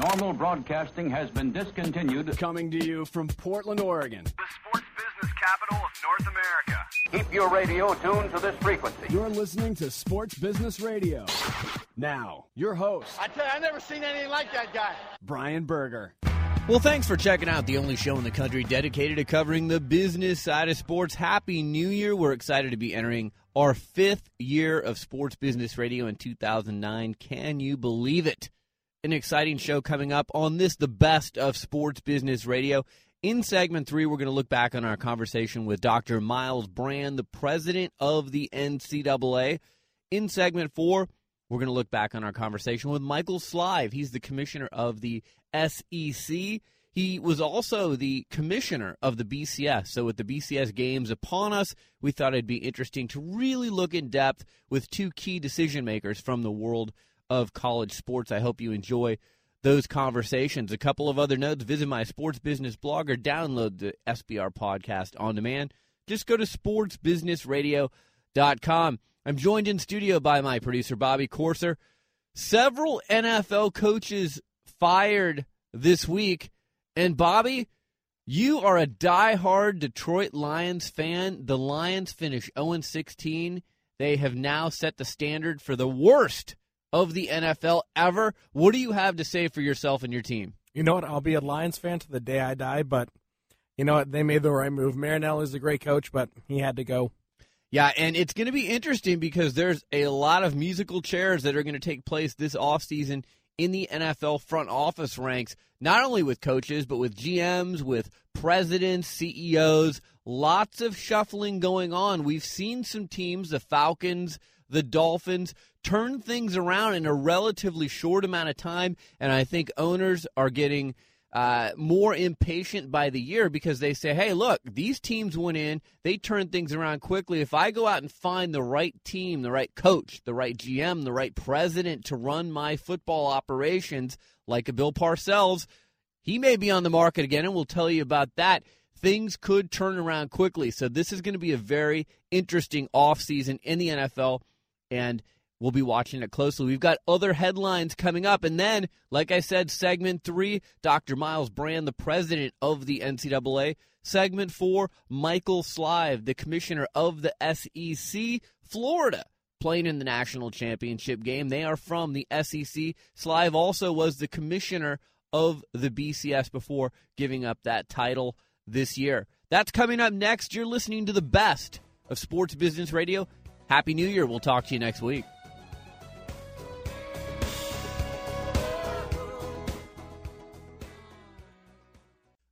Normal broadcasting has been discontinued. Coming to you from Portland, Oregon. The sports business capital of North America. Keep your radio tuned to this frequency. You're listening to Sports Business Radio. Now, your host, I tell you, I never seen anything like that guy. Brian Berger. Well, thanks for checking out the only show in the country dedicated to covering the business side of sports. Happy New Year. We're excited to be entering our fifth year of Sports Business Radio in 2009. Can you believe it? An exciting show coming up on this, the best of Sports Business Radio. In segment three, we're going to look back on our conversation with Dr. Myles Brand, the president of the NCAA. In segment four, we're going to look back on our conversation with Michael Slive. He's the commissioner of the SEC. He was also the commissioner of the BCS. So, with the BCS games upon us, we thought it'd be interesting to really look in depth with two key decision makers from the world of college sports. I hope you enjoy those conversations. A couple of other notes visit my sports business blog or download the SBR podcast on demand. Just go to sportsbusinessradio.com. I'm joined in studio by my producer, Bobby Corser. Several NFL coaches fired this week. And Bobby, you are a die-hard Detroit Lions fan. The Lions finish 0 16. They have now set the standard for the worst of the NFL ever. What do you have to say for yourself and your team? You know what? I'll be a Lions fan to the day I die, but you know what? They made the right move. Marinelli is a great coach, but he had to go. Yeah, and it's going to be interesting because there's a lot of musical chairs that are going to take place this offseason in the NFL front office ranks, not only with coaches, but with GMs, with presidents, CEOs. Lots of shuffling going on. We've seen some teams, the Falcons, the Dolphins, turn things around in a relatively short amount of time. And I think owners are getting uh, more impatient by the year because they say, hey, look, these teams went in, they turned things around quickly. If I go out and find the right team, the right coach, the right GM, the right president to run my football operations, like a Bill Parcells, he may be on the market again, and we'll tell you about that. Things could turn around quickly. So this is going to be a very interesting offseason in the NFL. And We'll be watching it closely. We've got other headlines coming up. And then, like I said, segment three, Dr. Myles Brand, the president of the NCAA. Segment four, Michael Slive, the commissioner of the SEC, Florida, playing in the national championship game. They are from the SEC. Slive also was the commissioner of the BCS before giving up that title this year. That's coming up next. You're listening to the best of Sports Business Radio. Happy New Year. We'll talk to you next week.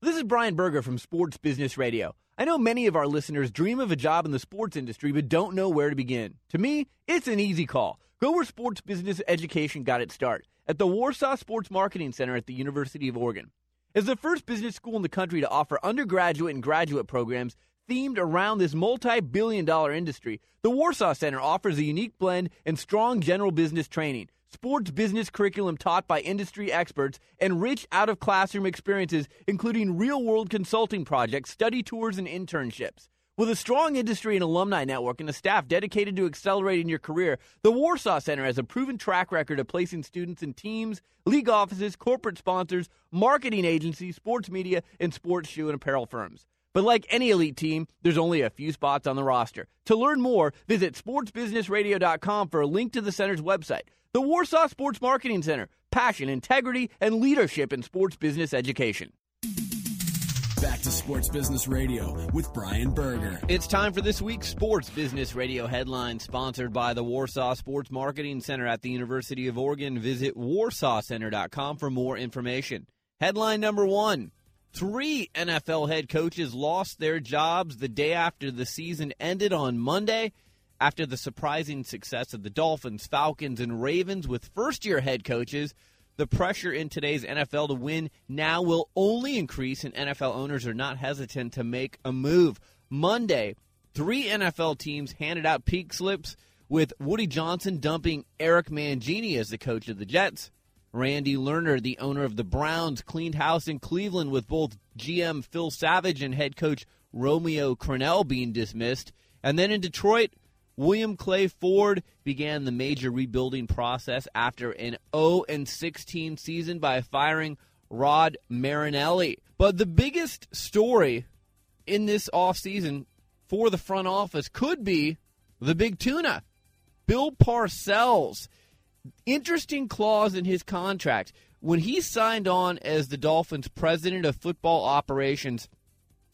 This is Brian Berger from Sports Business Radio. I know many of our listeners dream of a job in the sports industry but don't know where to begin. To me, it's an easy call. Go where sports business education got its start at the Warsaw Sports Marketing Center at the University of Oregon. As the first business school in the country to offer undergraduate and graduate programs themed around this multi billion dollar industry, the Warsaw Center offers a unique blend and strong general business training sports business curriculum taught by industry experts, and rich out of classroom experiences, including real world consulting projects, study tours, and internships. With a strong industry and alumni network and a staff dedicated to accelerating your career, the Warsaw Center has a proven track record of placing students in teams, league offices, corporate sponsors, marketing agencies, sports media, and sports shoe and apparel firms. But like any elite team, there's only a few spots on the roster. To learn more, visit sportsbusinessradio.com for a link to the center's website. The Warsaw Sports Marketing Center. Passion, integrity, and leadership in sports business education. Back to Sports Business Radio with Brian Berger. It's time for this week's Sports Business Radio headline, sponsored by the Warsaw Sports Marketing Center at the University of Oregon. Visit warsawcenter.com for more information. Headline number one Three NFL head coaches lost their jobs the day after the season ended on Monday after the surprising success of the Dolphins, Falcons, and Ravens with first year head coaches. The pressure in today's NFL to win now will only increase, and NFL owners are not hesitant to make a move. Monday, three NFL teams handed out peak slips with Woody Johnson dumping Eric Mangini as the coach of the Jets. Randy Lerner, the owner of the Browns, cleaned house in Cleveland with both GM Phil Savage and head coach Romeo Crennel being dismissed. And then in Detroit, William Clay Ford began the major rebuilding process after an 0 16 season by firing Rod Marinelli. But the biggest story in this offseason for the front office could be the big tuna, Bill Parcells. Interesting clause in his contract. When he signed on as the Dolphins' president of football operations,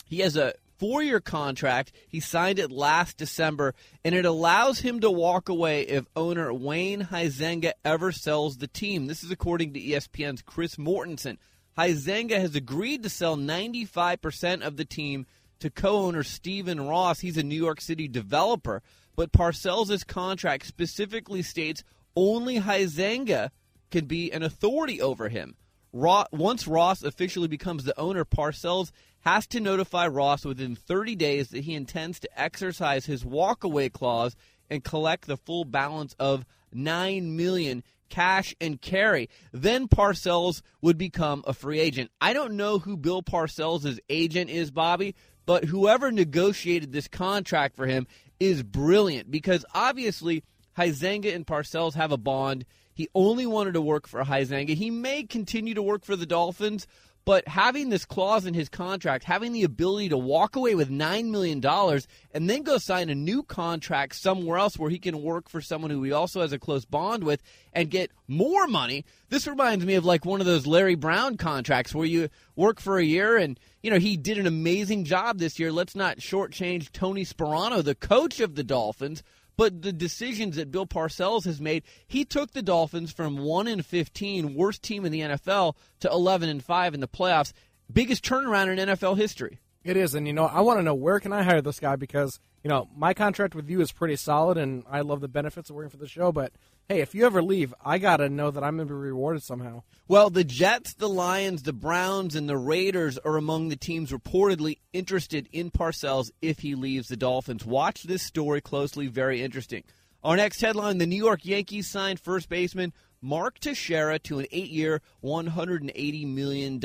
he has a four year contract. He signed it last December, and it allows him to walk away if owner Wayne Huizenga ever sells the team. This is according to ESPN's Chris Mortensen. Huizenga has agreed to sell 95% of the team to co owner Stephen Ross. He's a New York City developer, but Parcells' contract specifically states only Huizenga can be an authority over him. Once Ross officially becomes the owner, Parcells has to notify Ross within 30 days that he intends to exercise his walkaway clause and collect the full balance of 9 million cash and carry. Then Parcells would become a free agent. I don't know who Bill Parcells' agent is, Bobby, but whoever negotiated this contract for him is brilliant because obviously Huizenga and Parcells have a bond. He only wanted to work for Huizenga. He may continue to work for the Dolphins, but having this clause in his contract, having the ability to walk away with $9 million and then go sign a new contract somewhere else where he can work for someone who he also has a close bond with and get more money. This reminds me of like one of those Larry Brown contracts where you work for a year and, you know, he did an amazing job this year. Let's not shortchange Tony Sparano, the coach of the Dolphins but the decisions that Bill Parcells has made, he took the Dolphins from 1 and 15, worst team in the NFL, to 11 and 5 in the playoffs. Biggest turnaround in NFL history. It is, and you know, I want to know where can I hire this guy because you know my contract with you is pretty solid, and I love the benefits of working for the show. But hey, if you ever leave, I gotta know that I'm gonna be rewarded somehow. Well, the Jets, the Lions, the Browns, and the Raiders are among the teams reportedly interested in Parcells if he leaves the Dolphins. Watch this story closely; very interesting. Our next headline: The New York Yankees signed first baseman Mark Teixeira to an eight-year, $180 million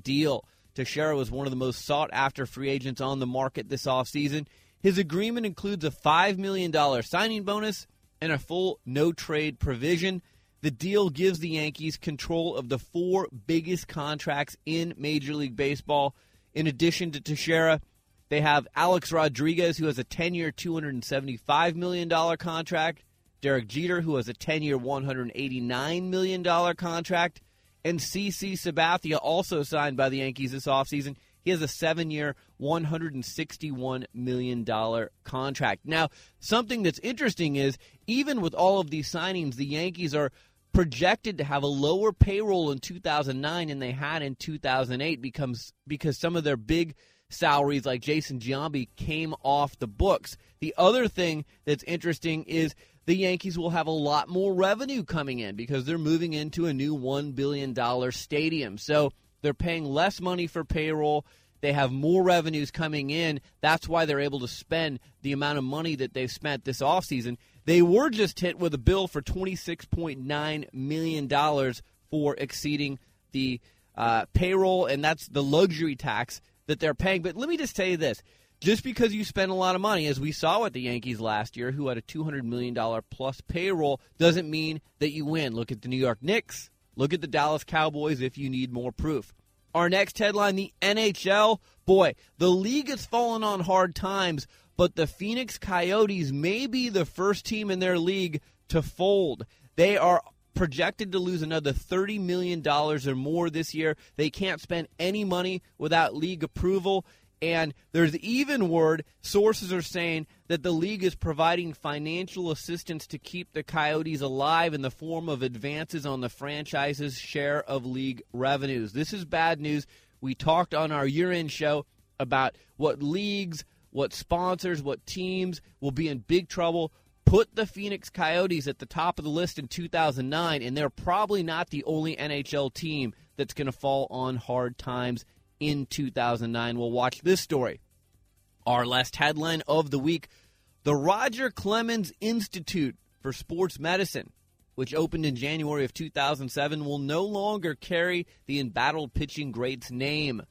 deal. Teixeira was one of the most sought after free agents on the market this offseason. His agreement includes a $5 million signing bonus and a full no trade provision. The deal gives the Yankees control of the four biggest contracts in Major League Baseball. In addition to Teixeira, they have Alex Rodriguez, who has a 10 year, $275 million contract, Derek Jeter, who has a 10 year, $189 million contract, and CC Sabathia, also signed by the Yankees this offseason. He has a seven year, $161 million contract. Now, something that's interesting is even with all of these signings, the Yankees are projected to have a lower payroll in 2009 than they had in 2008 becomes because some of their big salaries like Jason Giambi came off the books. The other thing that's interesting is the Yankees will have a lot more revenue coming in because they're moving into a new $1 billion stadium. So they're paying less money for payroll. They have more revenues coming in. That's why they're able to spend the amount of money that they've spent this offseason. They were just hit with a bill for $26.9 million for exceeding the uh, payroll, and that's the luxury tax that they're paying. But let me just tell you this just because you spend a lot of money, as we saw with the Yankees last year, who had a $200 million plus payroll, doesn't mean that you win. Look at the New York Knicks. Look at the Dallas Cowboys if you need more proof. Our next headline the NHL. Boy, the league has fallen on hard times, but the Phoenix Coyotes may be the first team in their league to fold. They are projected to lose another $30 million or more this year. They can't spend any money without league approval. And there's even word sources are saying that the league is providing financial assistance to keep the Coyotes alive in the form of advances on the franchise's share of league revenues. This is bad news. We talked on our year end show about what leagues, what sponsors, what teams will be in big trouble. Put the Phoenix Coyotes at the top of the list in 2009, and they're probably not the only NHL team that's going to fall on hard times in 2009. We'll watch this story. Our last headline of the week The Roger Clemens Institute for Sports Medicine, which opened in January of 2007, will no longer carry the embattled pitching great's name.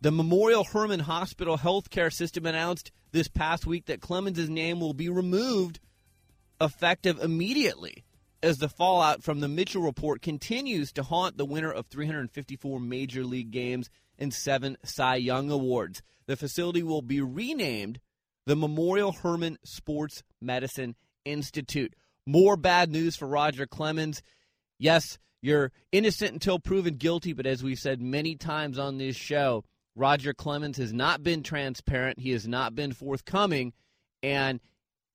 The Memorial Hermann Hospital healthcare system announced this past week that Clemens' name will be removed effective immediately as the fallout from the Mitchell report continues to haunt the winner of 354 major league games and seven Cy Young awards. The facility will be renamed the Memorial Hermann Sports Medicine Institute. More bad news for Roger Clemens. Yes, you're innocent until proven guilty, but as we've said many times on this show, Roger Clemens has not been transparent. He has not been forthcoming. And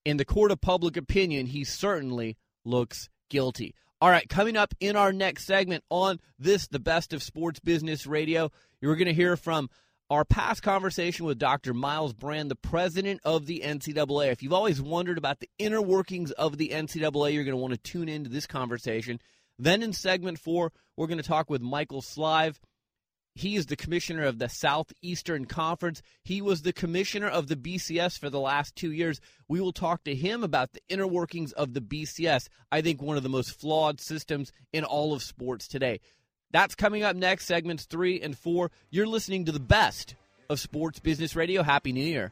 in the court of public opinion, he certainly looks guilty. All right, coming up in our next segment on this, the best of sports business radio, you're going to hear from our past conversation with Dr. Myles Brand, the president of the NCAA. If you've always wondered about the inner workings of the NCAA, you're going to want to tune into this conversation. Then in segment four, we're going to talk with Michael Slive. He is the commissioner of the Southeastern Conference. He was the commissioner of the BCS for the last two years. We will talk to him about the inner workings of the BCS. I think one of the most flawed systems in all of sports today. That's coming up next, segments three and four. You're listening to the best of Sports Business Radio. Happy New Year.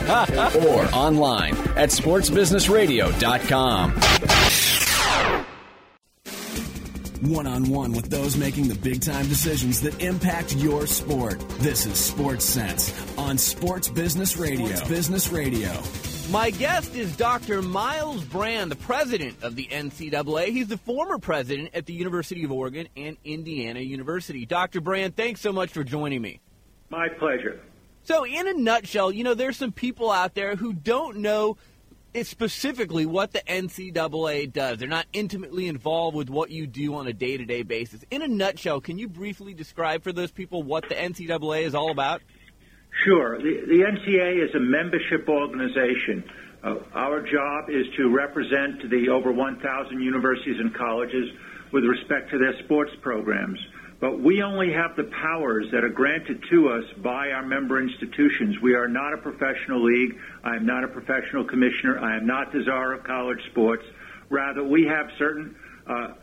or online at sportsbusinessradio.com. One on one with those making the big time decisions that impact your sport. This is Sports Sense on Sports Business Radio. Sports Business Radio. My guest is Dr. Myles Brand, the president of the NCAA. He's the former president at the University of Oregon and Indiana University. Dr. Brand, thanks so much for joining me. My pleasure. So, in a nutshell, you know, there's some people out there who don't know specifically what the NCAA does. They're not intimately involved with what you do on a day to day basis. In a nutshell, can you briefly describe for those people what the NCAA is all about? Sure. The, the NCAA is a membership organization. Uh, our job is to represent the over 1,000 universities and colleges with respect to their sports programs. But we only have the powers that are granted to us by our member institutions. We are not a professional league. I am not a professional commissioner. I am not the czar of college sports. Rather, we have certain uh,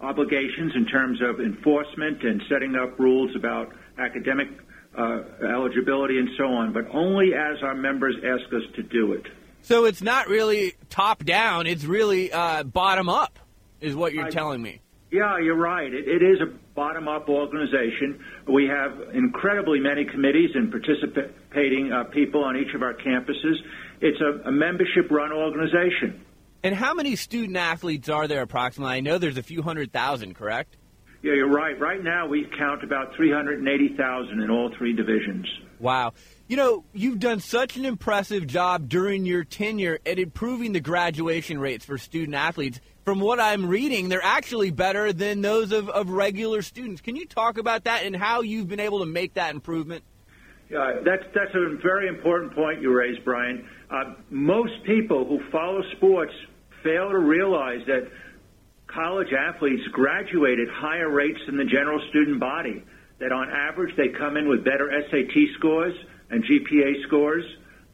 obligations in terms of enforcement and setting up rules about academic uh, eligibility and so on, but only as our members ask us to do it. So it's not really top down, it's really uh, bottom up, is what you're I, telling me. Yeah, you're right. It, it is a bottom up organization. We have incredibly many committees and participating uh, people on each of our campuses. It's a, a membership run organization. And how many student athletes are there approximately? I know there's a few hundred thousand, correct? Yeah, you're right. Right now, we count about 380,000 in all three divisions. Wow. You know, you've done such an impressive job during your tenure at improving the graduation rates for student athletes. From what I'm reading, they're actually better than those of, of regular students. Can you talk about that and how you've been able to make that improvement? Yeah, that's that's a very important point you raised, Brian. Uh, most people who follow sports fail to realize that college athletes graduate at higher rates than the general student body. That on average they come in with better SAT scores and GPA scores.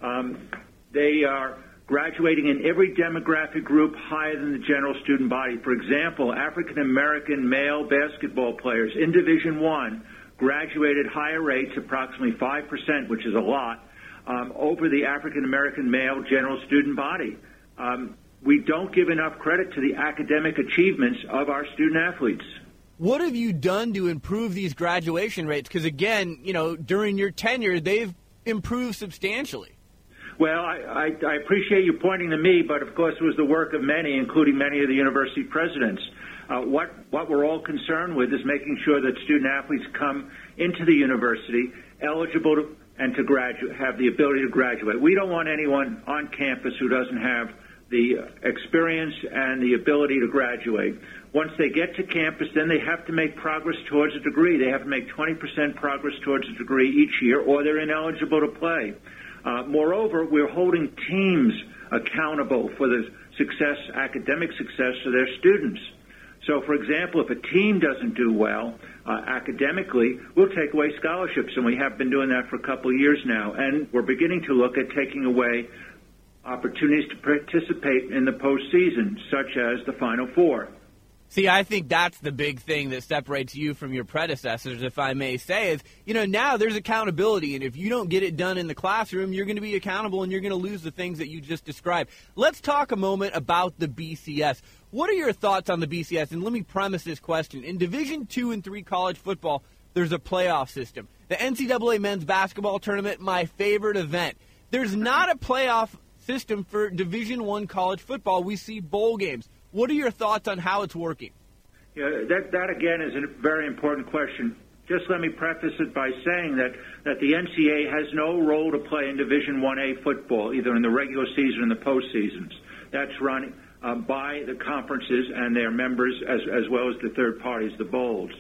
Um, they are graduating in every demographic group higher than the general student body. For example, African American male basketball players in Division One graduated higher rates, approximately 5%, which is a lot, um, over the African American male general student body. Um, we don't give enough credit to the academic achievements of our student athletes. What have you done to improve these graduation rates? Because again, you know, during your tenure, they've improved substantially. Well, I, I, I appreciate you pointing to me, but of course it was the work of many, including many of the university presidents. Uh, what, what we're all concerned with is making sure that student athletes come into the university eligible to, and to graduate, have the ability to graduate. We don't want anyone on campus who doesn't have the experience and the ability to graduate. Once they get to campus, then they have to make progress towards a degree. They have to make 20% progress towards a degree each year, or they're ineligible to play. Uh, moreover, we're holding teams accountable for the success, academic success of their students. So, for example, if a team doesn't do well uh, academically, we'll take away scholarships, and we have been doing that for a couple of years now. And we're beginning to look at taking away opportunities to participate in the postseason, such as the Final Four. See, I think that's the big thing that separates you from your predecessors, if I may say, is, you know, now there's accountability, and if you don't get it done in the classroom, you're going to be accountable and you're going to lose the things that you just described. Let's talk a moment about the BCS. What are your thoughts on the BCS? And let me premise this question. In Division 2 and 3 college football, there's a playoff system. The NCAA men's basketball tournament, my favorite event. There's not a playoff system for Division 1 college football. We see bowl games. What are your thoughts on how it's working? Yeah, that, that again is a very important question. Just let me preface it by saying that, that the NCAA has no role to play in Division 1A football, either in the regular season or the postseasons. That's run uh, by the conferences and their members as, as well as the third parties, the bowls.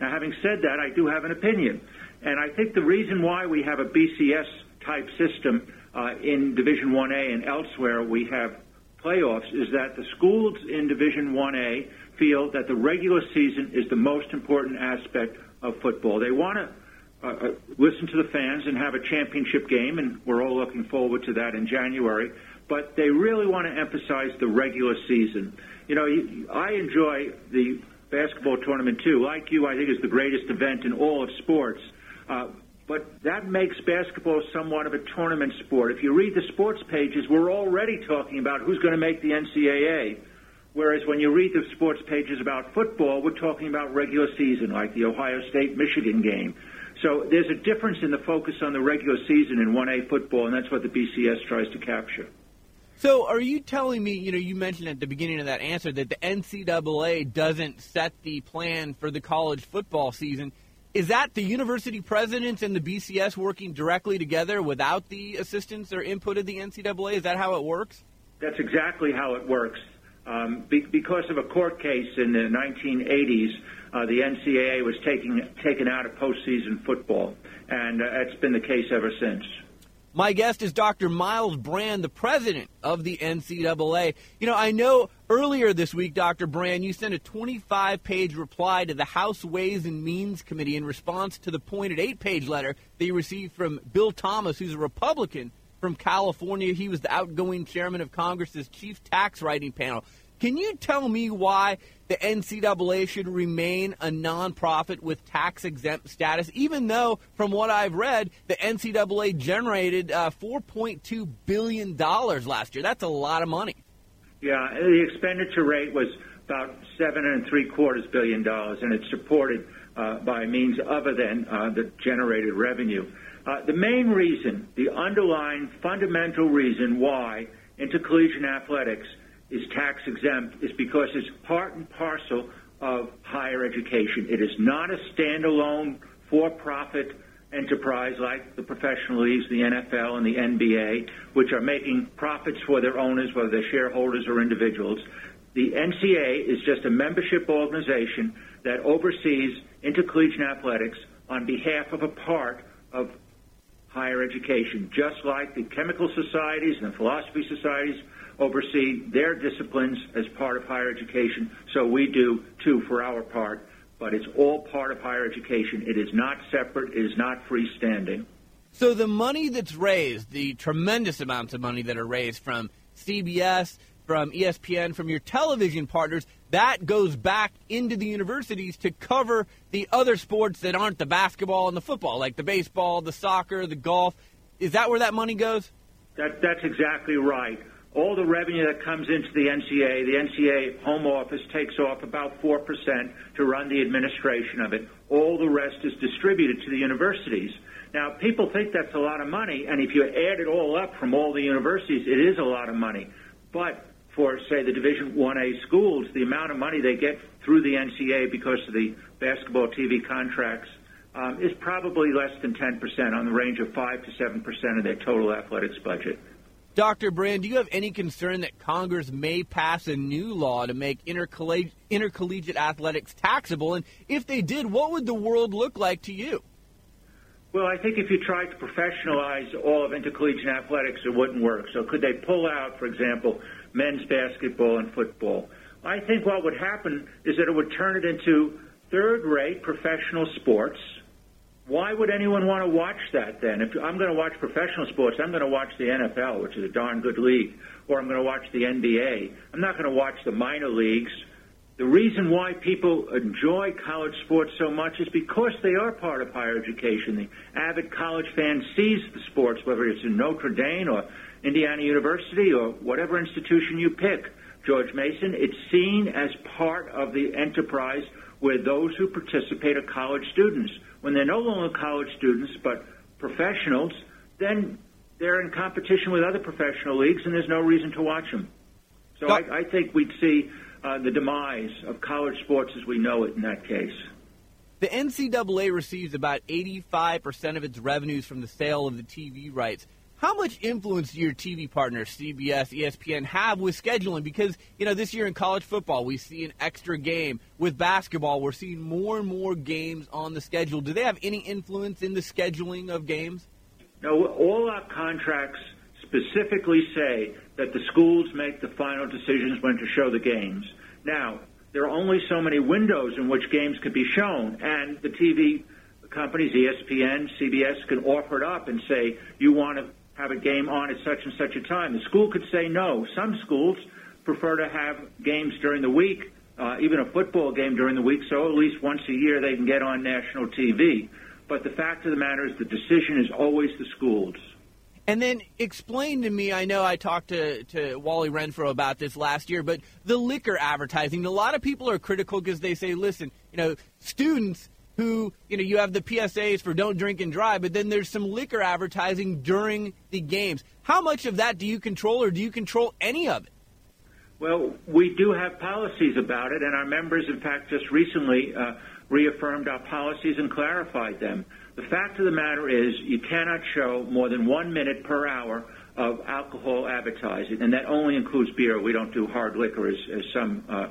Now, having said that, I do have an opinion. And I think the reason why we have a BCS type system uh, in Division 1A and elsewhere we have playoffs is that the schools in Division 1A feel that the regular season is the most important aspect of football. They want to uh, uh, listen to the fans and have a championship game, and we're all looking forward to that in January. But they really want to emphasize the regular season. You know, I enjoy the basketball tournament too. Like you, I think it's the greatest event in all of sports. Uh, but that makes basketball somewhat of a tournament sport. If you read the sports pages, we're already talking about who's going to make the NCAA. Whereas when you read the sports pages about football, we're talking about regular season, like the Ohio State Michigan game. So there's a difference in the focus on the regular season in 1A football, and that's what the BCS tries to capture. So, are you telling me, you know, you mentioned at the beginning of that answer that the NCAA doesn't set the plan for the college football season? Is that the university presidents and the BCS working directly together without the assistance or input of the NCAA? Is that how it works? That's exactly how it works. Um, be- because of a court case in the 1980s, uh, the NCAA was taking, taken out of postseason football, and uh, that's been the case ever since. My guest is Dr. Myles Brand, the president of the NCAA. You know, I know earlier this week, Dr. Brand, you sent a 25 page reply to the House Ways and Means Committee in response to the pointed eight page letter that you received from Bill Thomas, who's a Republican from California. He was the outgoing chairman of Congress's chief tax writing panel. Can you tell me why the NCAA should remain a nonprofit with tax exempt status, even though, from what I've read, the NCAA generated uh, $4.2 billion last year? That's a lot of money. Yeah, the expenditure rate was about seven and three quarters billion dollars, and it's supported uh, by means other than uh, the generated revenue. Uh, the main reason, the underlying fundamental reason why intercollegiate athletics is tax exempt is because it's part and parcel of higher education. It is not a standalone for-profit enterprise like the professional leagues, the NFL and the NBA, which are making profits for their owners, whether they're shareholders or individuals. The NCAA is just a membership organization that oversees intercollegiate athletics on behalf of a part of higher education, just like the chemical societies and the philosophy societies oversee their disciplines as part of higher education. So we do too for our part, but it's all part of higher education. It is not separate. It is not freestanding. So the money that's raised, the tremendous amounts of money that are raised from CBS, from ESPN, from your television partners, that goes back into the universities to cover the other sports that aren't the basketball and the football, like the baseball, the soccer, the golf. Is that where that money goes? That, that's exactly right. All the revenue that comes into the NCAA, the NCAA home office takes off about 4% to run the administration of it. All the rest is distributed to the universities. Now, people think that's a lot of money, and if you add it all up from all the universities, it is a lot of money. But for, say, the Division 1A schools, the amount of money they get through the NCAA because of the basketball TV contracts um, is probably less than 10% on the range of 5 to 7% of their total athletics budget. Dr. Brand, do you have any concern that Congress may pass a new law to make intercollegiate, intercollegiate athletics taxable? And if they did, what would the world look like to you? Well, I think if you tried to professionalize all of intercollegiate athletics, it wouldn't work. So could they pull out, for example, men's basketball and football? I think what would happen is that it would turn it into third-rate professional sports – why would anyone want to watch that then? If I'm going to watch professional sports, I'm going to watch the NFL, which is a darn good league, or I'm going to watch the NBA. I'm not going to watch the minor leagues. The reason why people enjoy college sports so much is because they are part of higher education. The avid college fan sees the sports, whether it's in Notre Dame or Indiana University or whatever institution you pick. George Mason, it's seen as part of the enterprise where those who participate are college students when they're no longer college students but professionals, then they're in competition with other professional leagues, and there's no reason to watch them. So I, I think we'd see uh, the demise of college sports as we know it in that case. The NCAA receives about 85% of its revenues from the sale of the TV rights. How much influence do your TV partners, CBS, ESPN, have with scheduling? Because, you know, this year in college football, we see an extra game. With basketball, we're seeing more and more games on the schedule. Do they have any influence in the scheduling of games? No, all our contracts specifically say that the schools make the final decisions when to show the games. Now, there are only so many windows in which games could be shown, and the TV companies, ESPN, CBS, can offer it up and say, you want to have a game on at such and such a time. The school could say no. Some schools prefer to have games during the week, uh, even a football game during the week, so at least once a year they can get on national TV. But the fact of the matter is the decision is always the schools. And then explain to me, I know I talked to, to Wally Renfro about this last year, but the liquor advertising, a lot of people are critical because they say, listen, you know, students who, you know, you have the PSAs for don't drink and drive, but then there's some liquor advertising during the games. How much of that do you control, or do you control any of it? Well, we do have policies about it, and our members, in fact, just recently uh, reaffirmed our policies and clarified them. The fact of the matter is, you cannot show more than one minute per hour of alcohol advertising, and that only includes beer. We don't do hard liquor, as, as some uh,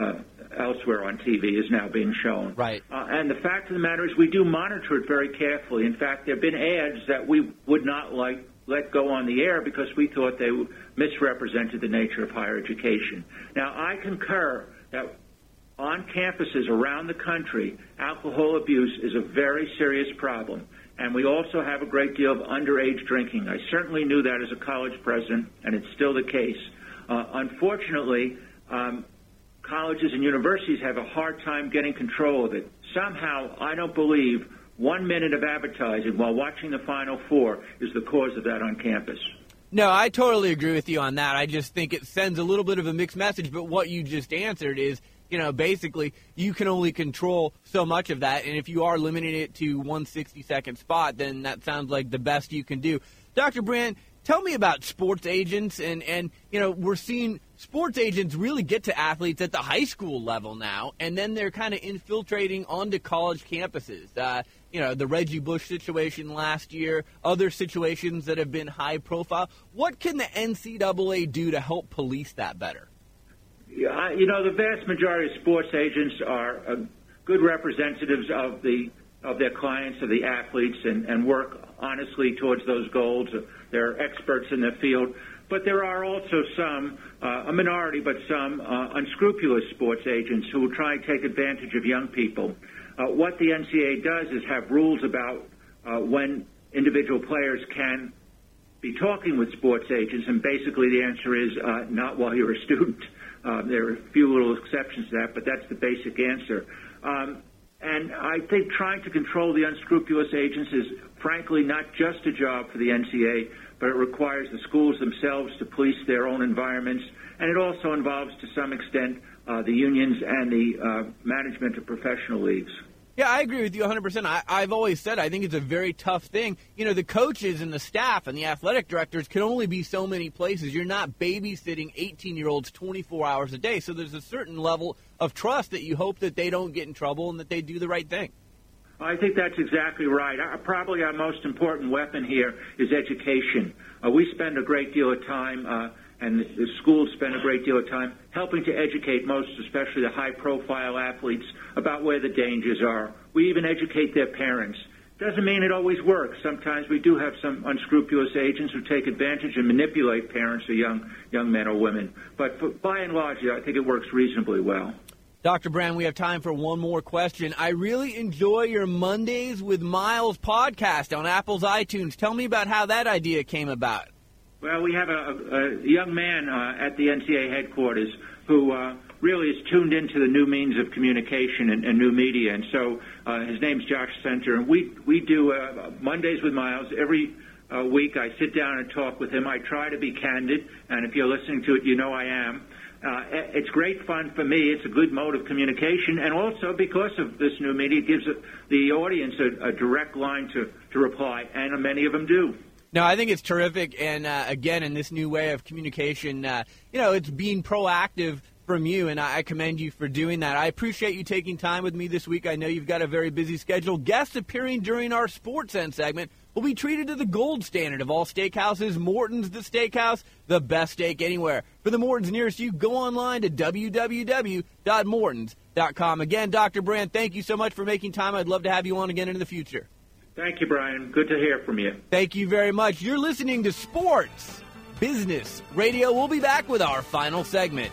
uh, elsewhere on TV is now being shown. Right. Uh, and the fact of the matter is, we do monitor it very carefully. In fact, there have been ads that we would not like let go on the air because we thought they misrepresented the nature of higher education. Now, I concur that on campuses around the country, alcohol abuse is a very serious problem. And we also have a great deal of underage drinking. I certainly knew that as a college president, and it's still the case. Uh, unfortunately, um, colleges and universities have a hard time getting control of it. Somehow, I don't believe one minute of advertising while watching the Final Four is the cause of that on campus. No, I totally agree with you on that. I just think it sends a little bit of a mixed message, but what you just answered is, you know, basically you can only control so much of that, and if you are limiting it to one 60 second spot, then that sounds like the best you can do. Dr. Brand, tell me about sports agents and and you know we're seeing sports agents really get to athletes at the high school level now and then they're kind of infiltrating onto college campuses uh, you know the reggie bush situation last year other situations that have been high profile what can the ncaa do to help police that better yeah, you know the vast majority of sports agents are uh, good representatives of the of their clients, of the athletes, and, and work honestly towards those goals. They're experts in the field. But there are also some, uh, a minority, but some uh, unscrupulous sports agents who will try and take advantage of young people. Uh, what the NCAA does is have rules about uh, when individual players can be talking with sports agents, and basically the answer is uh, not while you're a student. Uh, there are a few little exceptions to that, but that's the basic answer. Um, and I think trying to control the unscrupulous agents is, frankly, not just a job for the NCA, but it requires the schools themselves to police their own environments, and it also involves, to some extent, uh, the unions and the uh, management of professional leagues. Yeah, I agree with you 100%. I, I've always said I think it's a very tough thing. You know, the coaches and the staff and the athletic directors can only be so many places. You're not babysitting 18 year olds 24 hours a day. So there's a certain level of trust that you hope that they don't get in trouble and that they do the right thing. I think that's exactly right. Uh, probably our most important weapon here is education. Uh, we spend a great deal of time. Uh, and the schools spend a great deal of time helping to educate most, especially the high profile athletes, about where the dangers are. We even educate their parents. Doesn't mean it always works. Sometimes we do have some unscrupulous agents who take advantage and manipulate parents or young young men or women. But for, by and large, I think it works reasonably well. Dr. Brand, we have time for one more question. I really enjoy your Mondays with Myles podcast on Apple's iTunes. Tell me about how that idea came about. Well, we have a, a young man uh, at the NCA headquarters who uh, really is tuned into the new means of communication and, and new media, and so uh, his name's Josh Centor, and we we do uh, Mondays with Myles every uh, week. I sit down and talk with him. I try to be candid, and if you're listening to it, you know I am. Uh, it's great fun for me. It's a good mode of communication, and also because of this new media, it gives the audience a, a direct line to, to reply, and many of them do. No, I think it's terrific, and uh, again, in this new way of communication, uh, you know, it's being proactive from you, and I commend you for doing that. I appreciate you taking time with me this week. I know you've got a very busy schedule. Guests appearing during our Sports End segment will be treated to the gold standard of all steakhouses, Morton's the Steakhouse, the best steak anywhere. For the Morton's nearest you, go online to www.mortons.com. Again, Dr. Brand, thank you so much for making time. I'd love to have you on again in the future. Thank you, Brian. Good to hear from you. Thank you very much. You're listening to Sports Business Radio. We'll be back with our final segment.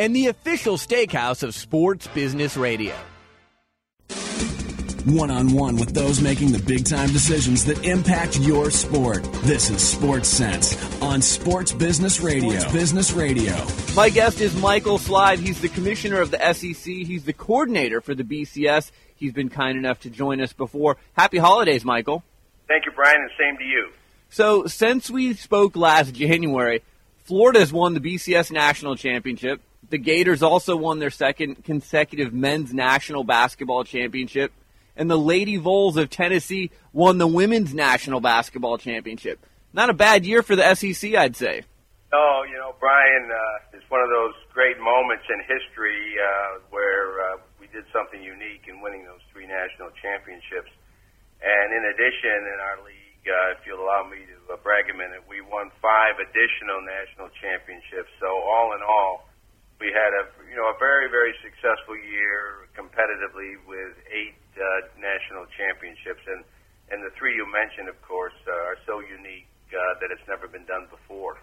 and the official steakhouse of Sports Business Radio one on one with those making the big time decisions that impact your sport. This is Sports Sense on Sports Business Radio. Sports Business Radio. My guest is Michael Slive. He's the commissioner of the SEC. He's the coordinator for the BCS. He's been kind enough to join us before. Happy holidays, Michael. Thank you, Brian, and same to you. So, since we spoke last January, Florida has won the BCS National Championship. The Gators also won their second consecutive men's national basketball championship and the Lady Vols of Tennessee won the women's national basketball championship. Not a bad year for the SEC, I'd say. No, you know, Brian, uh, it's one of those great moments in history uh, where uh, we did something unique in winning those three national championships. And in addition, in our league, uh, if you'll allow me to uh, brag a minute, we won five additional national championships. So all in all, we had a you know a very very successful year competitively with eight uh, national championships, and and the three you mentioned, of course, uh, are so unique uh, that it's never been done before.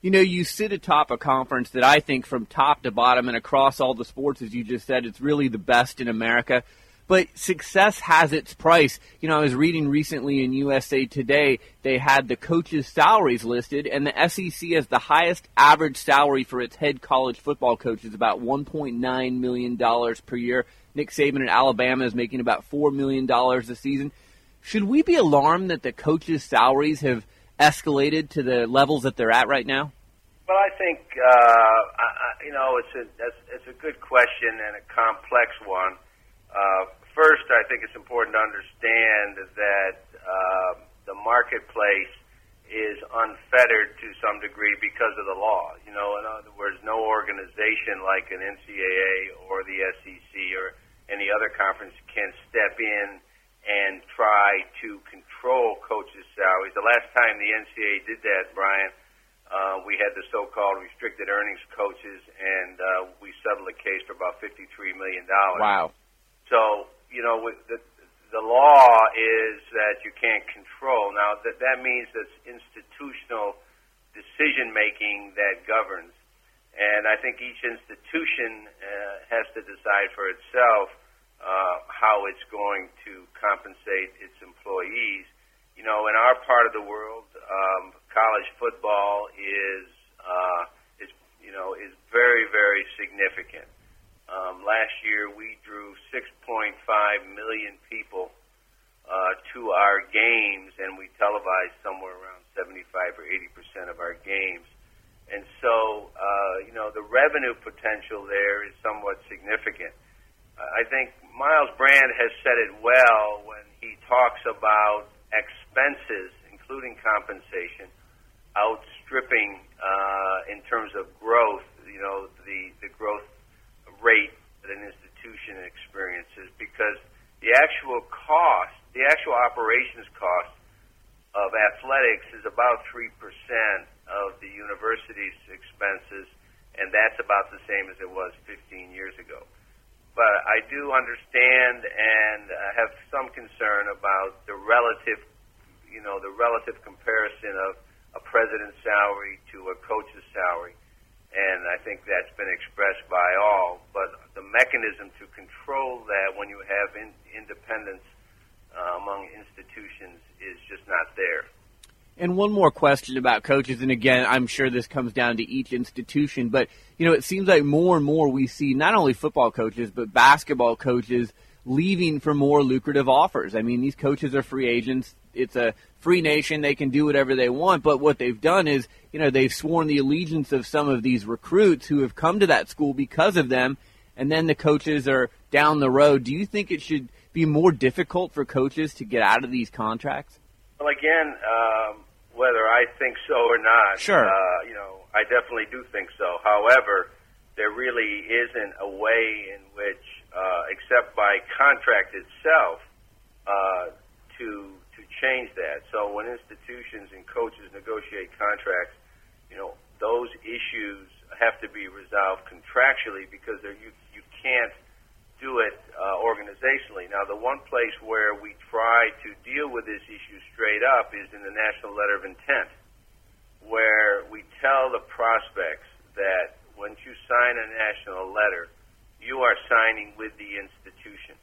You know, you sit atop a conference that I think, from top to bottom and across all the sports, as you just said, it's really the best in America. But success has its price. You know, I was reading recently in USA Today, they had the coaches' salaries listed, and the SEC has the highest average salary for its head college football coaches, about $1.9 million per year. Nick Saban at Alabama is making about $4 million a season. Should we be alarmed that the coaches' salaries have escalated to the levels that they're at right now? Well, I think uh, I, you know it's a it's, it's a good question and a complex one. Uh, first, I think it's important to understand that uh, the marketplace is unfettered to some degree because of the law. You know, in other words, no organization like an NCAA or the SEC or any other conference can step in and try to control coaches' salaries. The last time the NCAA did that, Brian, uh, we had the so-called restricted earnings coaches, and uh, we settled a case for about $53 million. Wow. So, you know, with the, the law is that you can't control. Now, that, that means that institutional decision making that governs. And I think each institution uh, has to decide for itself uh, how it's going to compensate its employees. You know, in our part of the world, um, college football is uh, is you know is very very significant. Um, last year we drew 6.5 million people uh, to our games, and we televised somewhere around 75 or 80 percent of our games. And so, uh, you know, the revenue potential there is somewhat significant. I think Myles Brand has said it well when he talks about expenses, including compensation, outstripping uh, in terms of growth, you know, the, the growth rate that an institution experiences because the actual cost, the actual operations cost of athletics is about 3% of the university's expenses, and that's about the same as it was 15 years ago. But I do understand and uh, have some concern about the relative, you know, the relative comparison of a president's salary to a coach's salary. And I think that's been expressed by all. But the mechanism to control that when you have in, independence uh, among institutions is just not there. And one more question about coaches, and again, I'm sure this comes down to each institution, but you know, it seems like more and more we see not only football coaches but basketball coaches leaving for more lucrative offers. I mean, these coaches are free agents. It's a free nation. They can do whatever they want. But what they've done is, you know, they've sworn the allegiance of some of these recruits who have come to that school because of them. And then the coaches are down the road. Do you think it should be more difficult for coaches to get out of these contracts? Well, again, um, whether I think so or not, sure. Uh, you know, I definitely do think so. However, there really isn't a way in which, uh, except by contract itself, uh, to to change that. So when institutions and coaches negotiate contracts, you know, those issues have to be resolved contractually because you you can't do it uh, organizationally. Now, the one place where we try to deal with this issue straight up is in the National Letter of Intent, where we tell the prospects that once you sign a national letter, you are signing with the institution.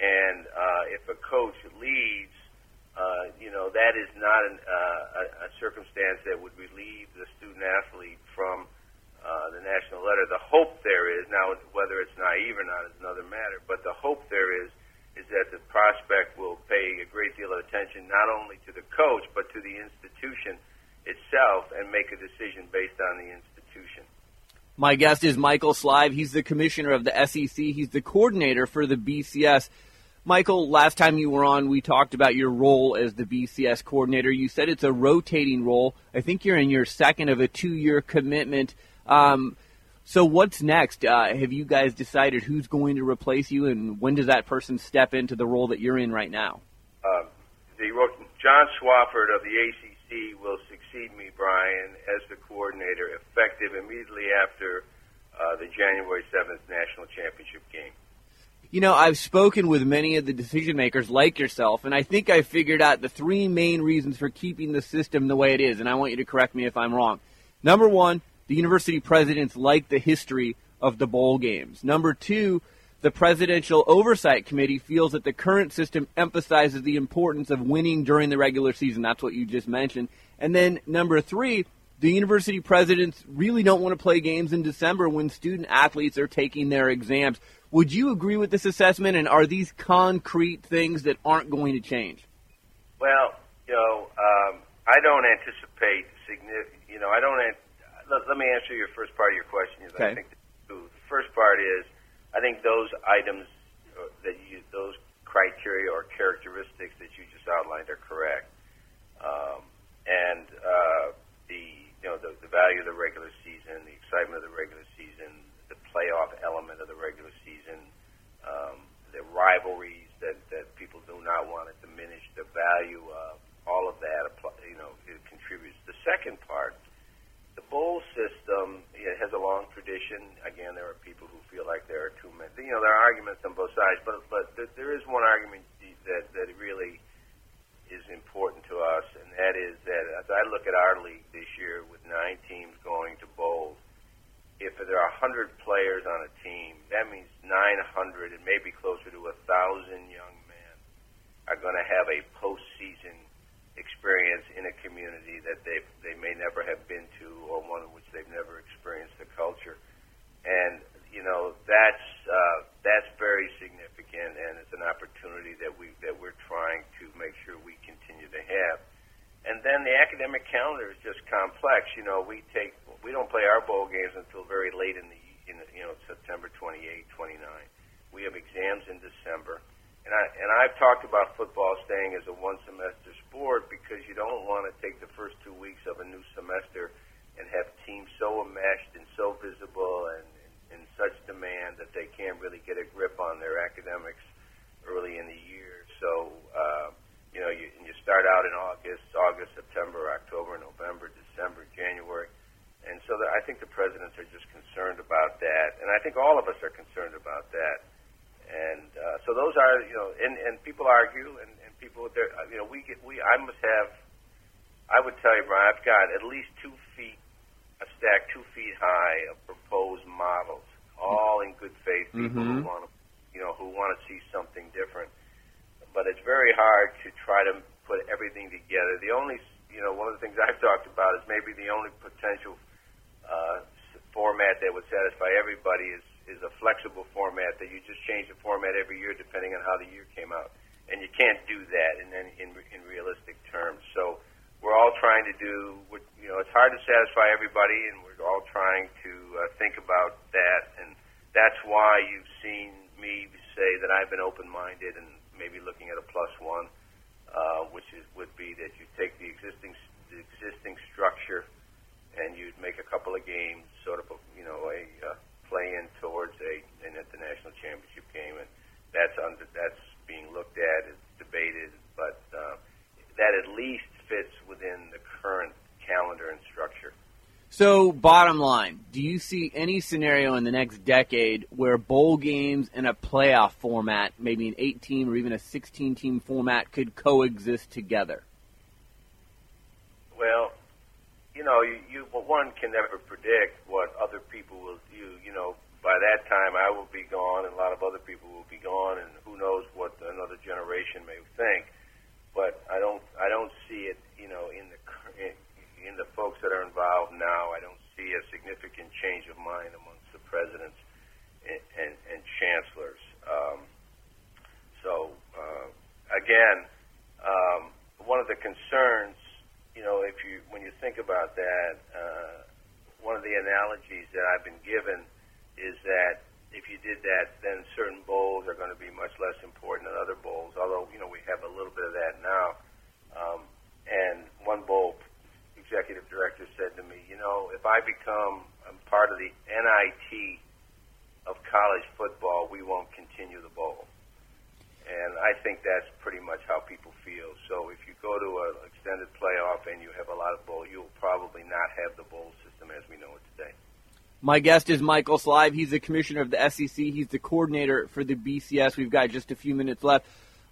And uh, if a coach leaves, uh, you know, that is not an, uh, a, a circumstance that would relieve the student athlete from uh, the national letter. The hope there is now whether it's naive or not is another matter, but the hope there is is that the prospect will pay a great deal of attention not only to the coach but to the institution itself and make a decision based on the institution. My guest is Michael Slive. He's the commissioner of the SEC. He's the coordinator for the BCS. Michael, last time you were on, we talked about your role as the BCS coordinator. You said it's a rotating role. I think you're in your second of a two year commitment. Um, so what's next? Uh, have you guys decided who's going to replace you, and when does that person step into the role that you're in right now? Uh, the John Swofford of the ACC will me, Brian, as the coordinator, effective immediately after uh, the January 7th national championship game. You know, I've spoken with many of the decision makers like yourself, and I think I figured out the three main reasons for keeping the system the way it is, and I want you to correct me if I'm wrong. Number one, the university presidents like the history of the bowl games. Number two, the Presidential Oversight Committee feels that the current system emphasizes the importance of winning during the regular season. That's what you just mentioned. And then number three, the university presidents really don't want to play games in December when student athletes are taking their exams. Would you agree with this assessment, and are these concrete things that aren't going to change? Well, you know, um, I don't anticipate significant. You know, I don't let, let me answer your first part of your question. Okay. I think the first part is, I think those items uh, that you, those criteria or characteristics that you just outlined are correct. Um, and uh, the you know the, the value of the regular season, the excitement of the regular season, the playoff element of the regular season, um, the rivalries that that people do not want to diminish the value of all of that. You know, it contributes. The second part, the bowl system, it has a long tradition. Again, there are people who feel like there are too many. You know, there are arguments on both sides, but but there is one argument that that really is important to us, that is that as I look at our league this year with nine teams going to bowls, if there are 100 players on a team, that means 900 and maybe closer to a thousand young men are going to have a postseason experience in a community that they they may never have been to, or one in which they've never experienced the culture, and you know that's uh, that's very significant, and it's an opportunity that we that we're trying to make sure we continue to have. And then the academic calendar is just complex. You know, we take we don't play our bowl games until very late in the in the, you know September 28, 29. We have exams in December. And I and I've talked about football staying as a one semester sport because you don't want to take the first two weeks of a new semester and have teams so enmeshed and so visible and in such demand that they can't really get a grip on their academics early in the year. So, uh, you know, you, you start out in August, August, September, October, November, December, January. And so the, I think the presidents are just concerned about that. And I think all of us are concerned about that. And uh, so those are, you know, and, and people argue, and, and people, you know, we get, we, I must have, I would tell you, Brian, I've got at least two feet a stack two feet high of proposed models, all in good faith. People mm-hmm. who want to, you know, who want to see something different. But it's very hard to try to put everything together. The only, you know, one of the things I've talked about is maybe the only potential uh, format that would satisfy everybody is is a flexible format that you just change the format every year depending on how the year came out, and you can't do that in in, in realistic terms. So we're all trying to do, you know, it's hard to satisfy everybody, and we're all trying to uh, think about that, and that's why you've seen me say that I've been open-minded and maybe looking at a plus one, uh, which is would be that you take the existing the existing structure and you'd make a couple of games, sort of, a, you know, a uh, play-in towards a an international championship game, and that's under that's being looked at, it's debated, but uh, that at least fits within the current calendar and structure. So, bottom line, do you see any scenario in the next decade where bowl games in a playoff format, maybe an 18 or even a 16 team format, could coexist together? Well, you know, you, you one can never predict what other people will do. You know, by that time I will be gone, and a lot of other people will be gone, and who knows what another generation may think but I don't I don't see it you know in the in the folks that are involved now. I don't see a significant change of mind amongst the presidents and, and, and chancellors. Um, so uh, again, um, one of the concerns, you know, if you when you think about that, uh, one of the analogies that I've been given is that if you did that, then certain bowls are going to be much less important than other bowls. Although you know we have a little bit of that now. Um, and one bowl executive director said to me, you know, if I become a part of the NIT of college football, we won't continue the bowl. And I think that's pretty much how people feel. So if you go to an extended playoff and you have a lot of bowl, you'll probably not have the bowl system as we know it today. My guest is Michael Slive. He's the commissioner of the SEC. He's the coordinator for the BCS. We've got just a few minutes left.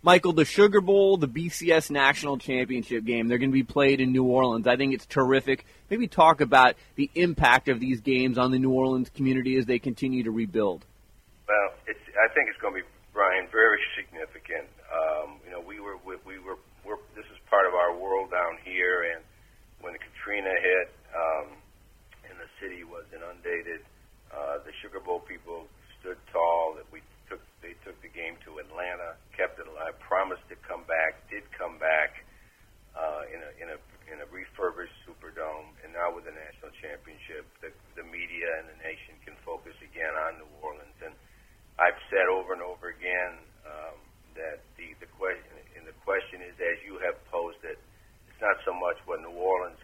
Michael, the Sugar Bowl, the BCS National Championship game, they're going to be played in New Orleans. I think it's terrific. Maybe talk about the impact of these games on the New Orleans community as they continue to rebuild. Well, I think it's going to be, Brian, very significant. Um, you know, we were, we, we were, we're, this is part of our world down here, and when Katrina hit, um, city was inundated. Uh, the Sugar Bowl people stood tall. That we took, they took the game to Atlanta, kept it alive, promised to come back, did come back uh, in a in a in a refurbished Superdome, and now with the national championship, the, the media and the nation can focus again on New Orleans. And I've said over and over again um, that the the question and the question is, as you have posed it, it's not so much what New Orleans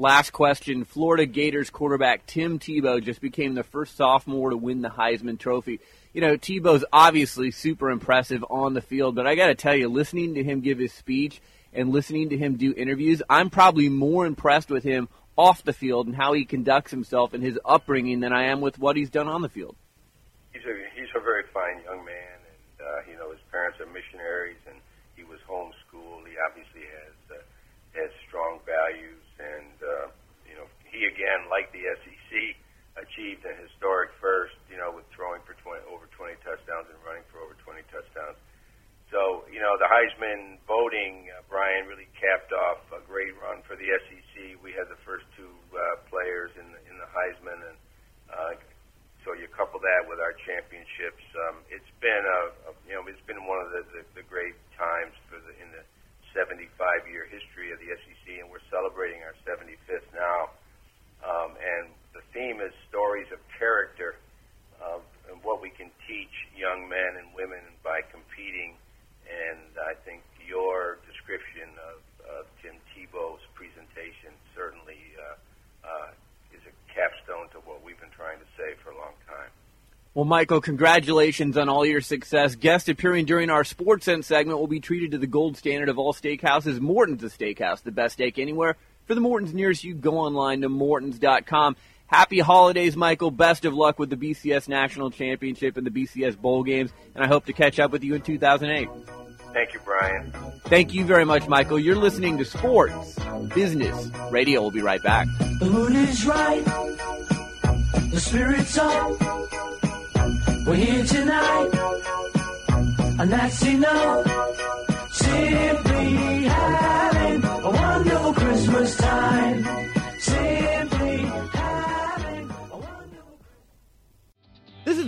last question. Florida Gators quarterback Tim Tebow just became the first sophomore to win the Heisman Trophy. You know, Tebow's obviously super impressive on the field, but I got to tell you, listening to him give his speech and listening to him do interviews, I'm probably more impressed with him off the field and how he conducts himself and his upbringing than I am with what he's done on the field. He's a he's a very fine young man, and uh, you know his parents are missionaries, and he was homeschooled. He obviously has uh, has strong values, and uh, you know he again, like the SEC, achieved a historic first. You know, with throwing for 20, over 20 touchdowns and running for over 20 touchdowns. So, you know, the Heisman voting, uh, Brian, really capped off a great run for the SEC. We had the first two uh, players in the, in the Heisman, and uh, so you couple that with our championships. Um, it's been a, a, you know, it's been one of the, the, the great times for the in the 75 year history of the SEC, and we're celebrating our 75th now. Um, and the theme is stories of character, uh, and what we can teach young men and women by competing and I think your description of, of Tim Tebow's presentation certainly uh, uh, is a capstone to what we've been trying to say for a long time. Well, Michael, congratulations on all your success. Guest appearing during our Sports Sense segment will be treated to the gold standard of all steakhouses, Morton's Steakhouse, the best steak anywhere. For the Morton's nearest you, go online to mortons.com. Happy holidays, Michael. Best of luck with the BCS National Championship and the BCS Bowl games, and I hope to catch up with you in 2008. Thank you, Brian. Thank you very much, Michael. You're listening to Sports Business Radio. We'll be right back. The mood is right. The spirit's up. We're here tonight. And that's enough. Simply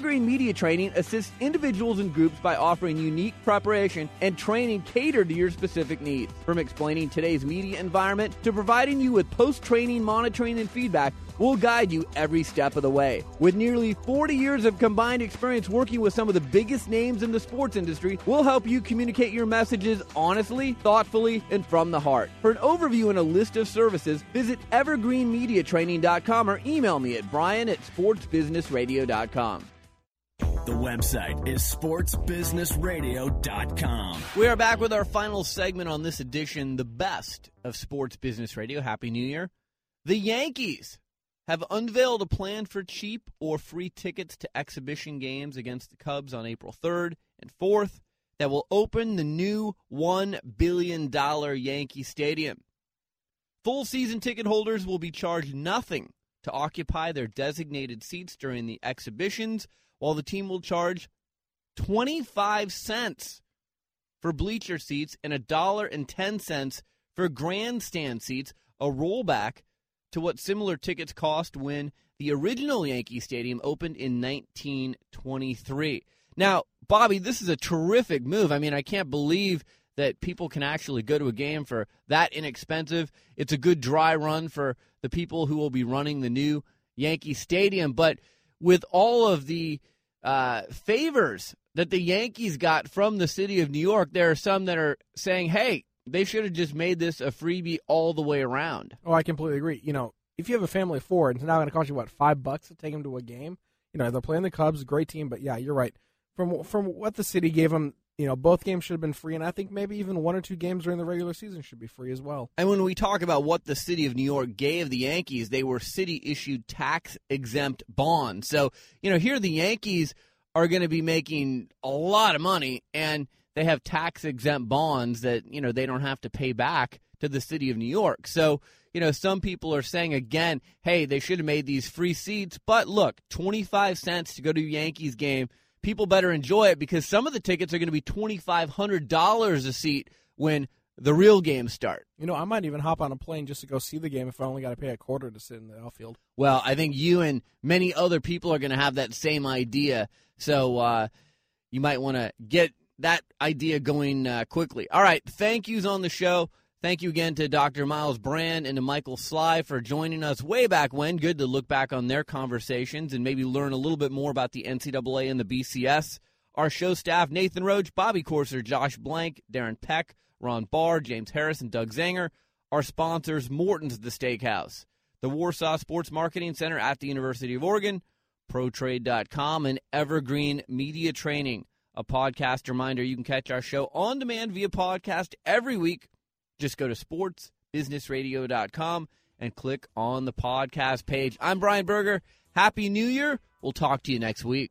Media Training assists individuals and groups by offering unique preparation and training catered to your specific needs. From explaining today's media environment to providing you with post training monitoring and feedback, we'll guide you every step of the way. With nearly 40 years of combined experience working with some of the biggest names in the sports industry, we'll help you communicate your messages honestly, thoughtfully, and from the heart. For an overview and a list of services, visit evergreenmediatraining.com or email me at brian at sportsbusinessradio.com. The website is sportsbusinessradio.com. We are back with our final segment on this edition, the best of Sports Business Radio. Happy New Year. The Yankees have unveiled a plan for cheap or free tickets to exhibition games against the Cubs on April 3rd and 4th that will open the new $1 billion Yankee Stadium. Full season ticket holders will be charged nothing to occupy their designated seats during the exhibitions, while the team will charge 25 cents for bleacher seats and a dollar and 10 cents for grandstand seats, a rollback to what similar tickets cost when the original Yankee Stadium opened in 1923. Now, Bobby, this is a terrific move. I mean, I can't believe that people can actually go to a game for that inexpensive. It's a good dry run for the people who will be running the new Yankee Stadium. But with all of the uh, favors that the Yankees got from the city of New York, there are some that are saying, hey, they should have just made this a freebie all the way around. Oh, I completely agree. You know, if you have a family of four, it's now going to cost you what five bucks to take them to a game. You know, they're playing the Cubs, great team, but yeah, you're right. From from what the city gave them, you know, both games should have been free, and I think maybe even one or two games during the regular season should be free as well. And when we talk about what the city of New York gave the Yankees, they were city issued tax exempt bonds. So, you know, here the Yankees are going to be making a lot of money and they have tax exempt bonds that, you know, they don't have to pay back to the city of New York. So, you know, some people are saying again, hey, they should have made these free seats. But look, 25 cents to go to a Yankees game. People better enjoy it because some of the tickets are going to be $2,500 a seat when the real games start. You know, I might even hop on a plane just to go see the game if I only got to pay a quarter to sit in the outfield. Well, I think you and many other people are going to have that same idea. So uh, you might want to get that idea going uh, quickly. All right. Thank yous on the show. Thank you again to Dr. Myles Brand and to Michael Slive for joining us way back when. Good to look back on their conversations and maybe learn a little bit more about the NCAA and the BCS. Our show staff Nathan Roach, Bobby Corser, Josh Blank, Darren Peck, Ron Barr, James Harris, and Doug Zanger. Our sponsors Morton's The Steakhouse, the Warsaw Sports Marketing Center at the University of Oregon, ProTrade.com, and Evergreen Media Training. A podcast reminder you can catch our show on demand via podcast every week just go to sportsbusinessradio.com and click on the podcast page. I'm Brian Berger. Happy New Year. We'll talk to you next week.